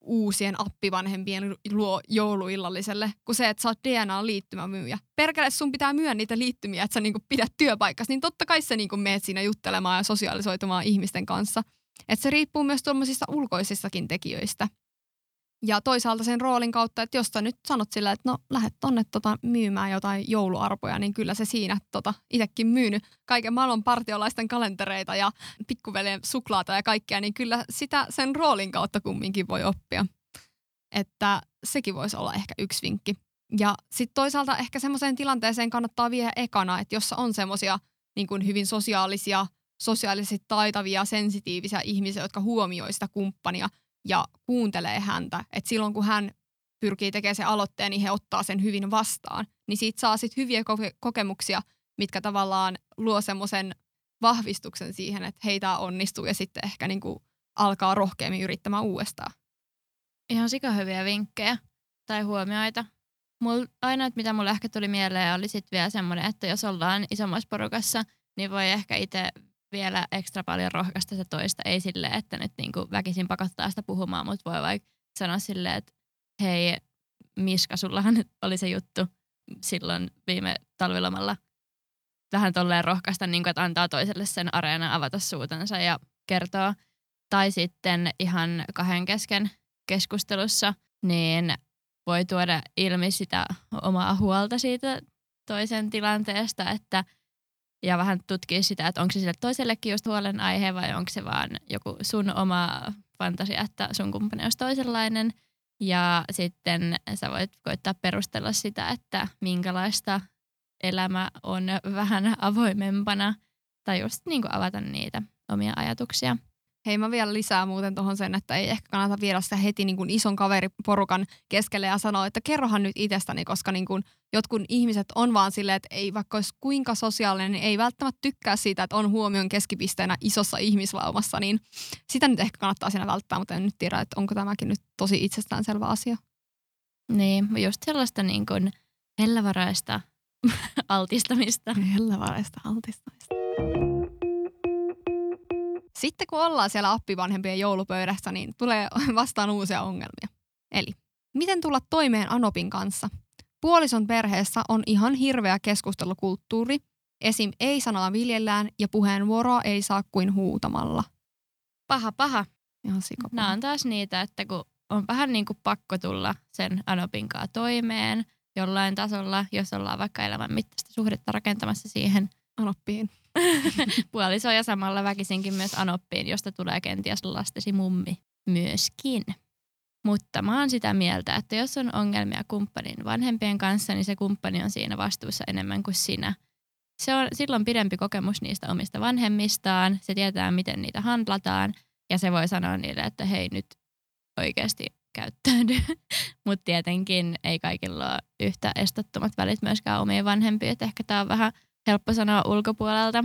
uusien appivanhempien luo jouluillalliselle, kuin se, että sä oot DNA-liittymämyyjä. Perkele, sun pitää myydä niitä liittymiä, että sä niinku pidät työpaikassa, niin totta kai sä niinku meet siinä juttelemaan ja sosiaalisoitumaan ihmisten kanssa. Että se riippuu myös tuommoisista ulkoisissakin tekijöistä. Ja toisaalta sen roolin kautta, että jos sä nyt sanot sillä, että no lähdet tonne tota myymään jotain jouluarpoja, niin kyllä se siinä tota, itsekin myynyt kaiken maailman partiolaisten kalentereita ja pikkuveljen suklaata ja kaikkea, niin kyllä sitä sen roolin kautta kumminkin voi oppia. Että sekin voisi olla ehkä yksi vinkki. Ja sitten toisaalta ehkä semmoiseen tilanteeseen kannattaa viedä ekana, että jos on semmoisia niin hyvin sosiaalisia, sosiaalisesti taitavia, sensitiivisiä ihmisiä, jotka huomioi sitä kumppania – ja kuuntelee häntä. Että silloin kun hän pyrkii tekemään sen aloitteen, niin he ottaa sen hyvin vastaan. Niin siitä saa sitten hyviä koke- kokemuksia, mitkä tavallaan luo semmoisen vahvistuksen siihen, että heitä onnistuu ja sitten ehkä niin kuin alkaa rohkeammin yrittämään uudestaan. Ihan sika hyviä vinkkejä tai huomioita. Mul, aina, että mitä mulle ehkä tuli mieleen, oli sitten vielä semmoinen, että jos ollaan isommassa porukassa, niin voi ehkä itse vielä ekstra paljon rohkaista se toista. Ei silleen, että nyt niinku väkisin pakottaa sitä puhumaan, mutta voi vaikka sanoa silleen, että hei Miska, sullahan oli se juttu silloin viime talvilomalla. Vähän tolleen rohkaista, niin kuin, että antaa toiselle sen areena avata suutansa ja kertoa. Tai sitten ihan kahden kesken keskustelussa, niin voi tuoda ilmi sitä omaa huolta siitä toisen tilanteesta, että – ja vähän tutkia sitä, että onko se sille toisellekin just huolenaihe vai onko se vaan joku sun oma fantasia, että sun kumppani olisi toisenlainen. Ja sitten sä voit koittaa perustella sitä, että minkälaista elämä on vähän avoimempana tai just niin kuin avata niitä omia ajatuksia. Hei mä vielä lisää muuten tuohon sen, että ei ehkä kannata viedä sitä heti niin kuin ison kaveriporukan keskelle ja sanoa, että kerrohan nyt itsestäni, koska niin kuin jotkut ihmiset on vaan silleen, että ei vaikka olisi kuinka sosiaalinen, niin ei välttämättä tykkää siitä, että on huomion keskipisteenä isossa ihmislaumassa, niin sitä nyt ehkä kannattaa siinä välttää, mutta en nyt tiedä, että onko tämäkin nyt tosi itsestäänselvä asia. Niin, just sellaista niin kuin hellävaraista altistamista. Hellävaraista altistamista. Sitten kun ollaan siellä appivanhempien joulupöydässä, niin tulee vastaan uusia ongelmia. Eli miten tulla toimeen Anopin kanssa? Puolison perheessä on ihan hirveä keskustelukulttuuri. Esim. ei-sanaa viljellään ja puheenvuoroa ei saa kuin huutamalla. Paha, paha. Ihan sika Nämä on taas niitä, että kun on vähän niin kuin pakko tulla sen Anopin kanssa toimeen jollain tasolla, jos ollaan vaikka elämän mittaista suhdetta rakentamassa siihen Anoppiin. puoliso ja samalla väkisinkin myös Anoppiin, josta tulee kenties lastesi mummi myöskin. Mutta mä oon sitä mieltä, että jos on ongelmia kumppanin vanhempien kanssa, niin se kumppani on siinä vastuussa enemmän kuin sinä. Se on silloin pidempi kokemus niistä omista vanhemmistaan, se tietää miten niitä handlataan ja se voi sanoa niille, että hei nyt oikeasti käyttäydy. Mutta tietenkin ei kaikilla ole yhtä estottomat välit myöskään omiin vanhempiin, että ehkä tämä on vähän helppo sanoa ulkopuolelta.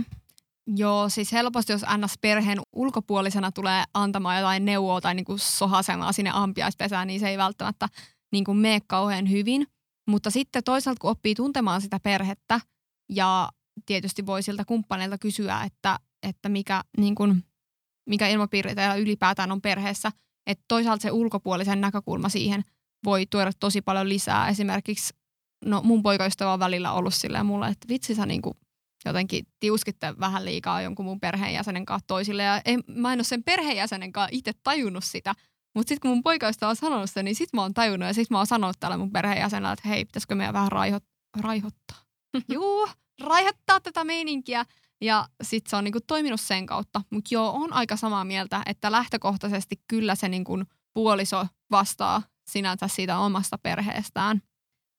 Joo, siis helposti jos NS perheen ulkopuolisena tulee antamaan jotain neuvoa tai niin kuin sohasemaa sinne ampiaispesään, niin se ei välttämättä niin kuin mene kauhean hyvin. Mutta sitten toisaalta kun oppii tuntemaan sitä perhettä ja tietysti voi siltä kumppaneilta kysyä, että, että mikä, niin kuin, mikä ilmapiiri teillä ylipäätään on perheessä. Että toisaalta se ulkopuolisen näkökulma siihen voi tuoda tosi paljon lisää. Esimerkiksi no mun poikaystävä on välillä ollut silleen mulle, että vitsi sä niinku jotenkin tiuskitte vähän liikaa jonkun mun perheenjäsenen kanssa toisille. Ja en, mä en ole sen perheenjäsenen kanssa itse tajunnut sitä. Mutta sitten kun mun poikaystävä on sanonut sitä, niin sit mä oon tajunnut ja sit mä oon sanonut tälle mun perheenjäsenelle, että hei, pitäisikö meidän vähän raihot, raihottaa. Juu, raihottaa tätä meininkiä. Ja sit se on niinku toiminut sen kautta. Mutta joo, on aika samaa mieltä, että lähtökohtaisesti kyllä se niinku puoliso vastaa sinänsä siitä omasta perheestään.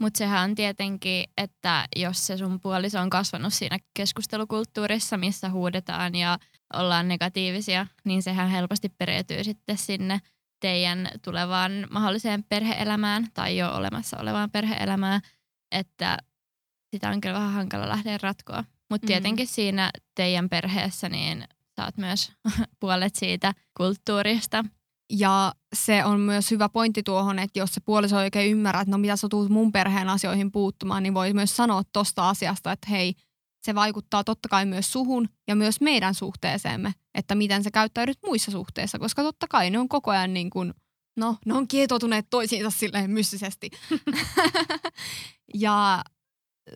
Mutta sehän on tietenkin, että jos se sun puoliso on kasvanut siinä keskustelukulttuurissa, missä huudetaan ja ollaan negatiivisia, niin sehän helposti pereytyy sitten sinne teidän tulevaan mahdolliseen perheelämään tai jo olemassa olevaan perheelämään, että sitä on kyllä vähän hankala lähteä ratkoa. Mutta Mm. tietenkin siinä teidän perheessä niin saat myös puolet siitä kulttuurista. Ja se on myös hyvä pointti tuohon, että jos se puoliso ei oikein ymmärrä, että no mitä sä tuut mun perheen asioihin puuttumaan, niin voi myös sanoa tosta asiasta, että hei, se vaikuttaa totta kai myös suhun ja myös meidän suhteeseemme, että miten sä käyttäydyt muissa suhteissa, koska totta kai ne on koko ajan niin kuin, no, ne on kietoutuneet toisiinsa silleen mystisesti. ja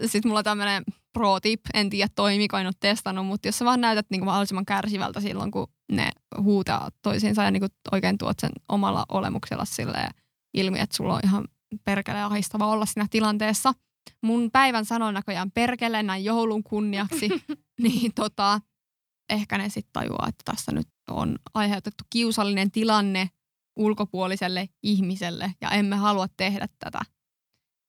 sitten mulla tämmöinen pro tip, en tiedä toimiko, en ole testannut, mutta jos sä vaan näytät niin kuin mahdollisimman kärsivältä silloin, kun ne huutaa toisiinsa ja niin kuin oikein tuot sen omalla olemuksella silleen ilmi, että sulla on ihan perkele ahistava olla siinä tilanteessa. Mun päivän sanon näköjään perkele näin joulun kunniaksi, niin tota, ehkä ne sitten tajuaa, että tässä nyt on aiheutettu kiusallinen tilanne ulkopuoliselle ihmiselle ja emme halua tehdä tätä.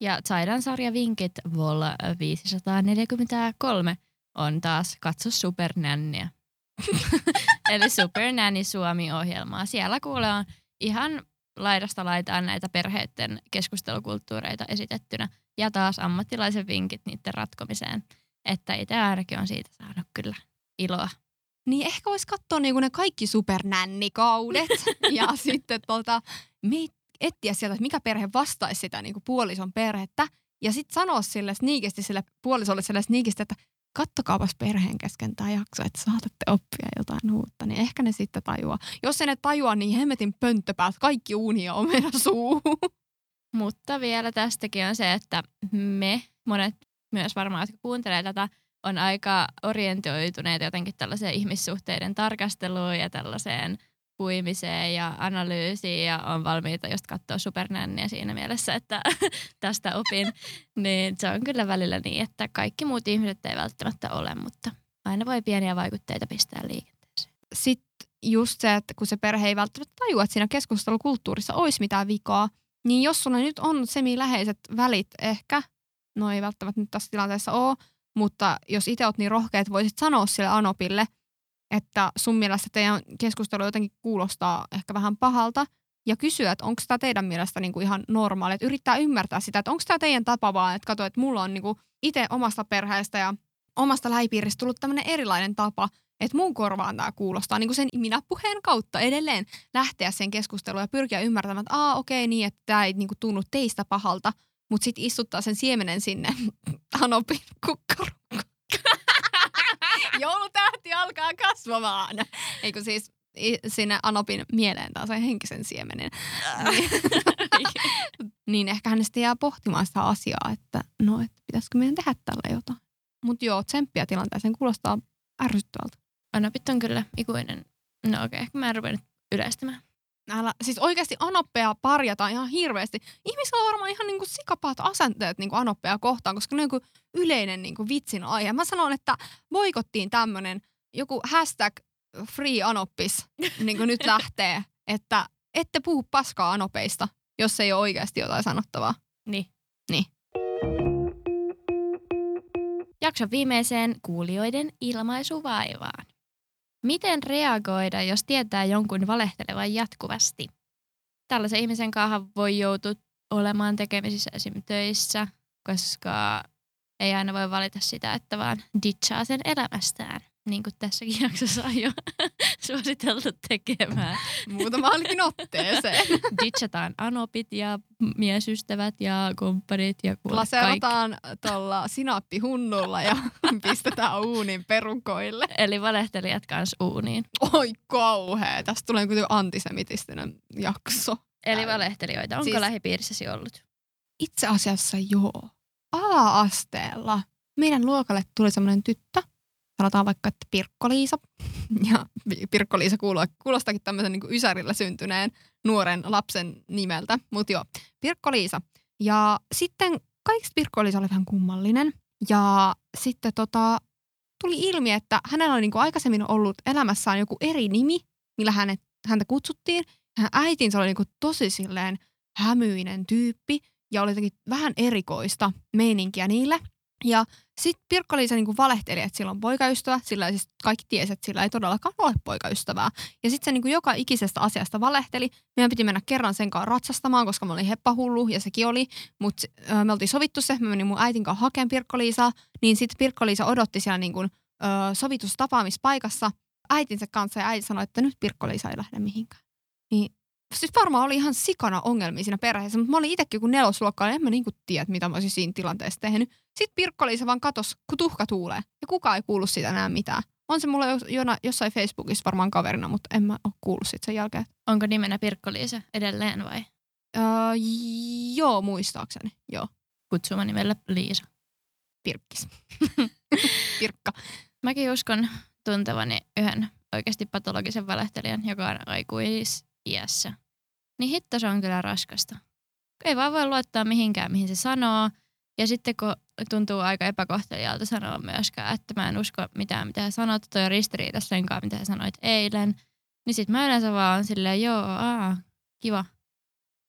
Ja Zaidan sarjavinkit vol 543 on taas Katso Supernänniä. Eli Supernanny Suomi-ohjelmaa. Siellä kuulee on ihan laidasta laitaan näitä perheiden keskustelukulttuureita esitettynä ja taas ammattilaisen vinkit niiden ratkomiseen. Että itse ainakin on siitä saanut kyllä iloa. Niin ehkä voisi katsoa niinku ne kaikki supernännikaudet ja sitten tota, etsiä sieltä, että mikä perhe vastaisi sitä niinku puolison perhettä. Ja sitten sanoa sille sniikisti sille puolisolle sille sniikisti, että kattokaapas perheen kesken tämä jakso, että saatatte oppia jotain uutta. Niin ehkä ne sitten tajuaa. Jos ei ne tajua, niin hemmetin pönttöpäät, kaikki uuni ja omena suuhun. Mutta vielä tästäkin on se, että me, monet myös varmaan, jotka kuuntelee tätä, on aika orientoituneet jotenkin tällaiseen ihmissuhteiden tarkasteluun ja tällaiseen puimiseen ja analyysiin ja on valmiita just katsoa supernänniä siinä mielessä, että tästä opin. Niin se on kyllä välillä niin, että kaikki muut ihmiset ei välttämättä ole, mutta aina voi pieniä vaikutteita pistää liikenteeseen. Sitten just se, että kun se perhe ei välttämättä tajua, että siinä keskustelukulttuurissa olisi mitään vikaa, niin jos sulla nyt on semi-läheiset välit ehkä, no ei välttämättä nyt tässä tilanteessa ole, mutta jos itse oot niin rohkea, että voisit sanoa sille Anopille, että sun mielestä teidän keskustelu jotenkin kuulostaa ehkä vähän pahalta, ja kysyä, että onko tämä teidän mielestä niinku ihan normaali, että yrittää ymmärtää sitä, että onko tämä teidän tapa vaan, että katso, että mulla on niinku itse omasta perheestä ja omasta lähipiiristä tullut tämmöinen erilainen tapa, että mun korvaan tämä kuulostaa niin sen minä puheen kautta edelleen lähteä sen keskusteluun ja pyrkiä ymmärtämään, että aa okei niin, että tämä ei niin kuin tunnu teistä pahalta, mutta sitten istuttaa sen siemenen sinne Anopin kukkaruun. Joulutähti alkaa kasvamaan. Eikö siis sinne Anopin mieleen taas sen henkisen siemenen. Niin, ehkä hän sitten jää pohtimaan sitä asiaa, että no, että pitäisikö meidän tehdä tällä jotain. Mutta joo, tsemppiä tilanteeseen kuulostaa ärsyttävältä. Anopit on kyllä ikuinen. No okei, okay, mä en ruvennut yleistämään. Älä, siis oikeasti anoppeja parjataan ihan hirveästi. Ihmisillä on varmaan ihan niinku sikapaat asenteet niinku anoppeja kohtaan, koska ne on niinku yleinen niinku vitsin aihe. Mä sanon, että boikottiin tämmönen joku hashtag free anoppis niinku nyt lähtee, että ette puhu paskaa anopeista, jos ei ole oikeasti jotain sanottavaa. Niin. Niin. Jakson viimeiseen kuulijoiden ilmaisuvaivaan. Miten reagoida, jos tietää jonkun valehtelevan jatkuvasti? Tällaisen ihmisen kanssa voi joutua olemaan tekemisissä esim. töissä, koska ei aina voi valita sitä, että vaan ditchaa sen elämästään. Niin kuin tässäkin jaksossa on jo suositeltu tekemään. Muutamaankin otteeseen. Ditchataan anopit ja miesystävät ja kumppanit ja. Laserataan tuolla sinappihunnulla ja pistetään uunin perukoille. Eli valehtelijat kanssa uuniin. Oi kauhea, tästä tulee kuitenkin antisemitistinen jakso. Eli valehtelijoita. Onko Siis- lähipiirissäsi ollut? Itse asiassa joo. A-asteella meidän luokalle tuli semmoinen tyttö, sanotaan vaikka, että Pirkko-Liisa. Ja Pirkko-Liisa kuuluu, kuulostaakin tämmöisen niin ysärillä syntyneen nuoren lapsen nimeltä. Mutta joo, Pirkko-Liisa. Ja sitten kaikista Pirkko-Liisa oli vähän kummallinen. Ja sitten tota, tuli ilmi, että hänellä oli niin kuin aikaisemmin ollut elämässään joku eri nimi, millä hänet, häntä kutsuttiin. Hän äitinsä oli niin kuin tosi silleen hämyinen tyyppi ja oli jotenkin vähän erikoista meininkiä niille. Ja sitten Pirkko-Liisa niinku valehteli, että sillä on poikaystävä, sillä siis kaikki tiesi, että sillä ei todellakaan ole poikaystävää. Ja sitten se niinku joka ikisestä asiasta valehteli. Meidän piti mennä kerran sen kanssa ratsastamaan, koska mä olin heppahullu ja sekin oli. Mutta me oltiin sovittu se, mä menin mun äitin kanssa hakemaan Pirkko-Liisaa. Niin sitten Pirkko-Liisa odotti siellä niinku, äh, sovitussa tapaamispaikassa äitinsä kanssa ja äiti sanoi, että nyt Pirkko-Liisa ei lähde mihinkään. Niin siis varmaan oli ihan sikana ongelmia siinä perheessä, mutta mä olin itsekin kun nelosluokkaa, niin en mä niinku tiedä, mitä mä olisin siinä tilanteessa tehnyt. Sitten Pirkko-Liisa vaan katos, kun tuhka tuulee. Ja kukaan ei kuullut siitä enää mitään. On se mulla jona, jossain Facebookissa varmaan kaverina, mutta en mä ole kuullut siitä sen jälkeen. Onko nimenä Pirkko-Liisa edelleen vai? Öö, joo, muistaakseni. Joo. Kutsuma nimellä Liisa. Pirkkis. Pirkka. Mäkin uskon tuntevani yhden oikeasti patologisen valehtelijan, joka on aikuisiässä. Niin hitto se on kyllä raskasta. Ei vaan voi luottaa mihinkään, mihin se sanoo. Ja sitten kun tuntuu aika epäkohtelijalta sanoa myöskään, että mä en usko mitään, mitä hän sanoo, toi on ristiriidassa sen kanssa, mitä sanoit eilen. Niin sit mä yleensä vaan on silleen, joo, aa, kiva.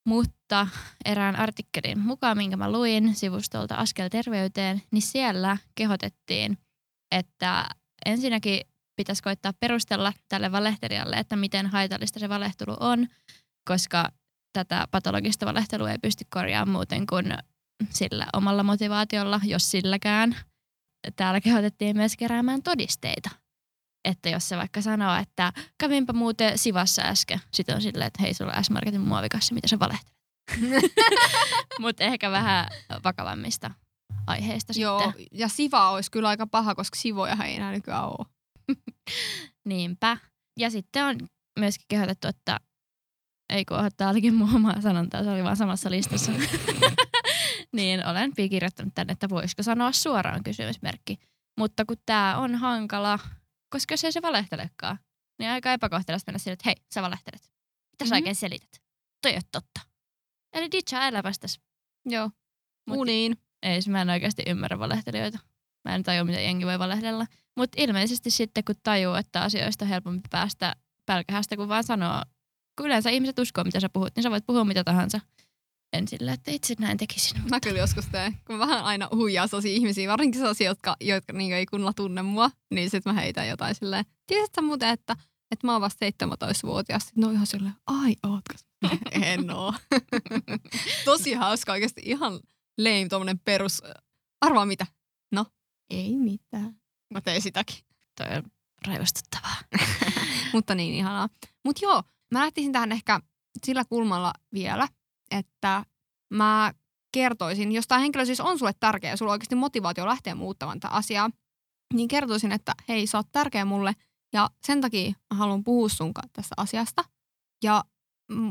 Mutta erään artikkelin mukaan, minkä mä luin sivustolta Askel terveyteen, niin siellä kehotettiin, että ensinnäkin pitäisi koittaa perustella tälle valehtelijalle, että miten haitallista se valehtelu on, koska tätä patologista valehtelua ei pysty korjaamaan muuten kuin sillä omalla motivaatiolla, jos silläkään. Täällä kehotettiin myös keräämään todisteita. Että jos se vaikka sanoo, että kävinpä muuten Sivassa äsken, sitten on silleen, että hei, sulla on S-Marketin muovikassa, mitä sä valehtelet. Mutta ehkä vähän vakavammista aiheista Joo, sitten. ja Siva olisi kyllä aika paha, koska Sivoja ei enää nykyään ole. Niinpä. Ja sitten on myöskin kehotettu, että ei kun ottaa olikin mun omaa sanontaa, se oli vaan samassa listassa. niin olen kirjoittanut tänne, että voisiko sanoa suoraan kysymysmerkki. Mutta kun tämä on hankala, koska jos ei se valehtelekaan, niin aika epäkohtelasta mennä sille, että hei, sä valehtelet. Mitä sä Mhm. oikein selität? Toi ei totta. Eli ditchaa elämästäs. Joo. Mut- Uniin. Ei, mä en oikeasti ymmärrä valehtelijoita. Mä en tajua, mitä jengi voi valehdella. Mutta ilmeisesti sitten, kun tajuu, että asioista on helpompi päästä pälkähästä, kun vaan sanoo, kun yleensä ihmiset uskoo, mitä sä puhut, niin sä voit puhua mitä tahansa. En sillä, että itse näin tekisin. Mä kyllä joskus teen, kun mä vähän aina huijaa sellaisia ihmisiä, varsinkin sellaisia, jotka, jotka niin ei kunnolla tunne mua, niin sit mä heitän jotain silleen, tiesit sä muuten, että, että mä oon vasta 17-vuotias. Sitten ne on ihan silleen, ai ootko? en oo. Tosi hauska oikeasti, ihan lame tommonen perus, arvaa mitä? No, ei mitään. Mä tein sitäkin. Toi on raivostuttavaa. Mutta niin ihanaa. Mutta joo, mä lähtisin tähän ehkä sillä kulmalla vielä, että mä kertoisin, jos tämä henkilö siis on sulle tärkeä ja sulla on oikeasti motivaatio lähteä muuttamaan tätä asiaa, niin kertoisin, että hei, sä oot tärkeä mulle ja sen takia mä haluan puhua sun kanssa tästä asiasta. Ja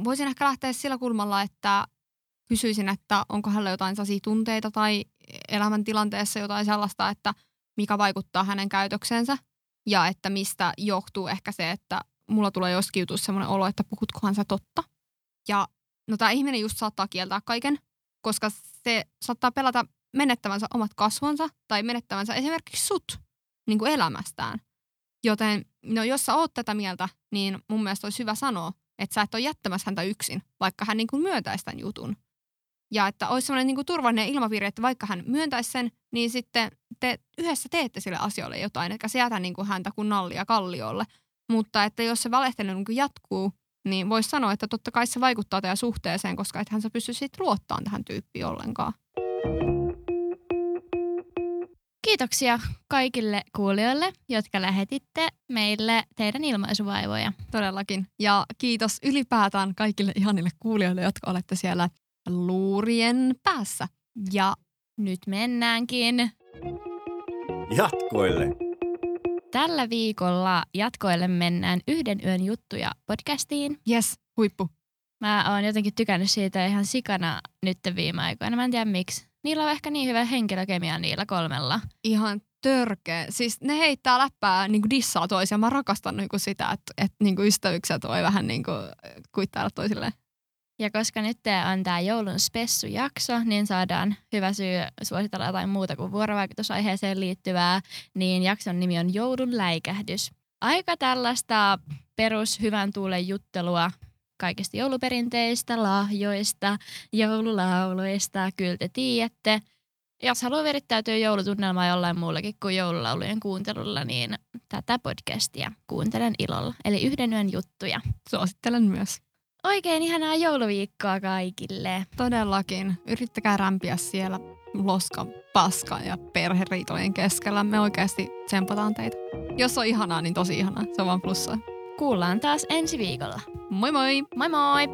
voisin ehkä lähteä sillä kulmalla, että kysyisin, että onko hänellä jotain sellaisia tunteita tai elämäntilanteessa jotain sellaista, että mikä vaikuttaa hänen käytöksensä ja että mistä johtuu ehkä se, että mulla tulee jutussa semmoinen olo, että puhutkohan sä totta. Ja no tämä ihminen just saattaa kieltää kaiken, koska se saattaa pelata menettävänsä omat kasvonsa tai menettävänsä esimerkiksi sut niin kuin elämästään. Joten no jos sä oot tätä mieltä, niin mun mielestä olisi hyvä sanoa, että sä et ole jättämässä häntä yksin, vaikka hän niin kuin myöntäisi tämän jutun. Ja että olisi semmoinen niin kuin turvallinen ilmapiiri, että vaikka hän myöntäisi sen, niin sitten te yhdessä teette sille asioille jotain, eikä se jätä niin kuin häntä kuin nallia kalliolle. Mutta että jos se valehtelu niin kuin jatkuu, niin voisi sanoa, että totta kai se vaikuttaa teidän suhteeseen, koska ethän sä pysty sitten luottamaan tähän tyyppiin ollenkaan. Kiitoksia kaikille kuulijoille, jotka lähetitte meille teidän ilmaisuvaivoja. Todellakin. Ja kiitos ylipäätään kaikille ihanille kuulijoille, jotka olette siellä luurien päässä. Ja Nyt mennäänkin. Jatkoille. Tällä viikolla jatkoille mennään yhden yön juttuja podcastiin. yes, huippu. Mä oon jotenkin tykännyt siitä ihan sikana nyt viime aikoina. Mä en tiedä miksi. Niillä on ehkä niin hyvä henkilökemia niillä kolmella. Ihan törkeä. Siis ne heittää läppää niin kuin dissaa toisiaan. Mä rakastan niin kuin sitä, että, että niin kuin ystävykset voi vähän niin kuin kuittailla toisilleen. Ja koska nyt on tämä joulun spessujakso, niin saadaan hyvä syy suositella jotain muuta kuin vuorovaikutusaiheeseen liittyvää, niin jakson nimi on Joulun läikähdys. Aika tällaista perus hyvän tuulen juttelua kaikista jouluperinteistä, lahjoista, joululauluista, kyllä te tiedätte. jos haluaa virittäytyä joulutunnelmaa jollain muullakin kuin joululaulujen kuuntelulla, niin tätä podcastia kuuntelen ilolla. Eli yhden yön juttuja. Suosittelen myös. Oikein ihanaa jouluviikkoa kaikille. Todellakin. Yrittäkää rämpiä siellä loska, paska ja perheriitojen keskellä. Me oikeasti tsempataan teitä. Jos on ihanaa, niin tosi ihanaa. Se on vaan plussaa. Kuullaan taas ensi viikolla. Moi moi! Moi moi!